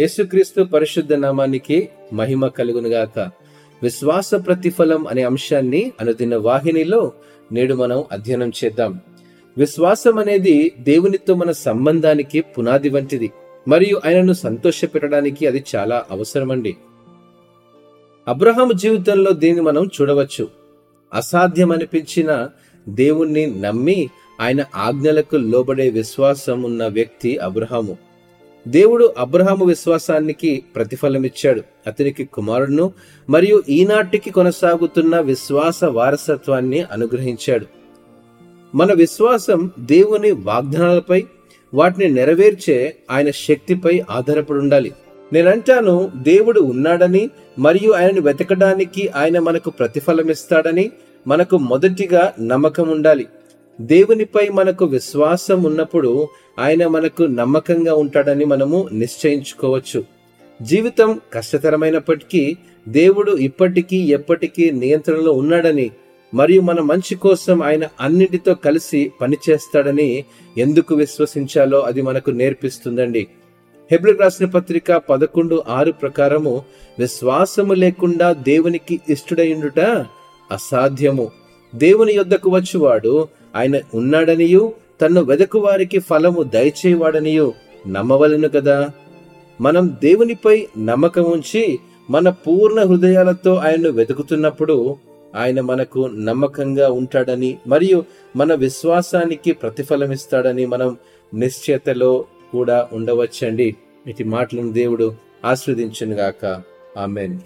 యేసుక్రీస్తు పరిశుద్ధ నామానికి మహిమ కలుగునుగాక. విశ్వాస ప్రతిఫలం అనే అంశాన్ని అనుదిన వాహినిలో నేడు మనం అధ్యయనం చేద్దాం. విశ్వాసం అనేది దేవునితో మన సంబంధానికి పునాది వంటిది. మరియు ఆయనను సంతోషపెట్టడానికి అది చాలా అవసరమండి. అబ్రహాం జీవితంలో దీన్ని మనం చూడవచ్చు. అసాధ్యం అనిపించిన దేవుణ్ణి నమ్మి ఆయన ఆజ్ఞలకు లోబడే విశ్వాసం ఉన్న వ్యక్తి అబ్రహాము. దేవుడు అబ్రహాము విశ్వాసానికి ప్రతిఫలమిచ్చాడు. అతనికి కుమారుడును మరియు ఈనాటికి కొనసాగుతున్న విశ్వాస వారసత్వాన్ని అనుగ్రహించాడు. మన విశ్వాసం దేవుని వాగ్దానాలపై వాటిని నెరవేర్చే ఆయన శక్తిపై ఆధారపడి ఉండాలి. నేనంటాను దేవుడు ఉన్నాడని మరియు ఆయనను వెతకడానికి ఆయన మనకు ప్రతిఫలమిస్తాడని మనకు మొదటిగా నమ్మకం ఉండాలి. దేవునిపై మనకు విశ్వాసం ఉన్నప్పుడు ఆయన మనకు నమ్మకంగా ఉంటాడని మనము నిశ్చయించుకోవచ్చు. జీవితం కష్టతరమైనప్పటికీ దేవుడు ఇప్పటికీ ఎప్పటికీ నియంత్రణలో ఉన్నాడని మరియు మన మంచి కోసం ఆయన అన్నిటితో కలిసి పనిచేస్తాడని ఎందుకు విశ్వసించాలో అది మనకు నేర్పిస్తుందండి. హెబ్రి రాసిన పత్రిక పదకొండు ఆరు ప్రకారము విశ్వాసము లేకుండా దేవునికి ఇష్టడయుండుట అసాధ్యము. దేవుని యొద్దకు వచ్చువాడు ఆయన ఉన్నాడనియు తన్ను వెదకు వారికి ఫలము దయచేవాడనియు నమ్మవలను కదా. మనం దేవునిపై నమ్మకం ఉంచి మన పూర్ణ హృదయాలతో ఆయన్ను వెతుకుతున్నప్పుడు ఆయన మనకు నమ్మకంగా ఉంటాడని మరియు మన విశ్వాసానికి ప్రతిఫలమిస్తాడని మనం నిశ్చయతలో కూడా ఉండవచ్చండి. ఇటు మాటలను దేవుడు ఆస్వాదించునుగాక ఆమెన్.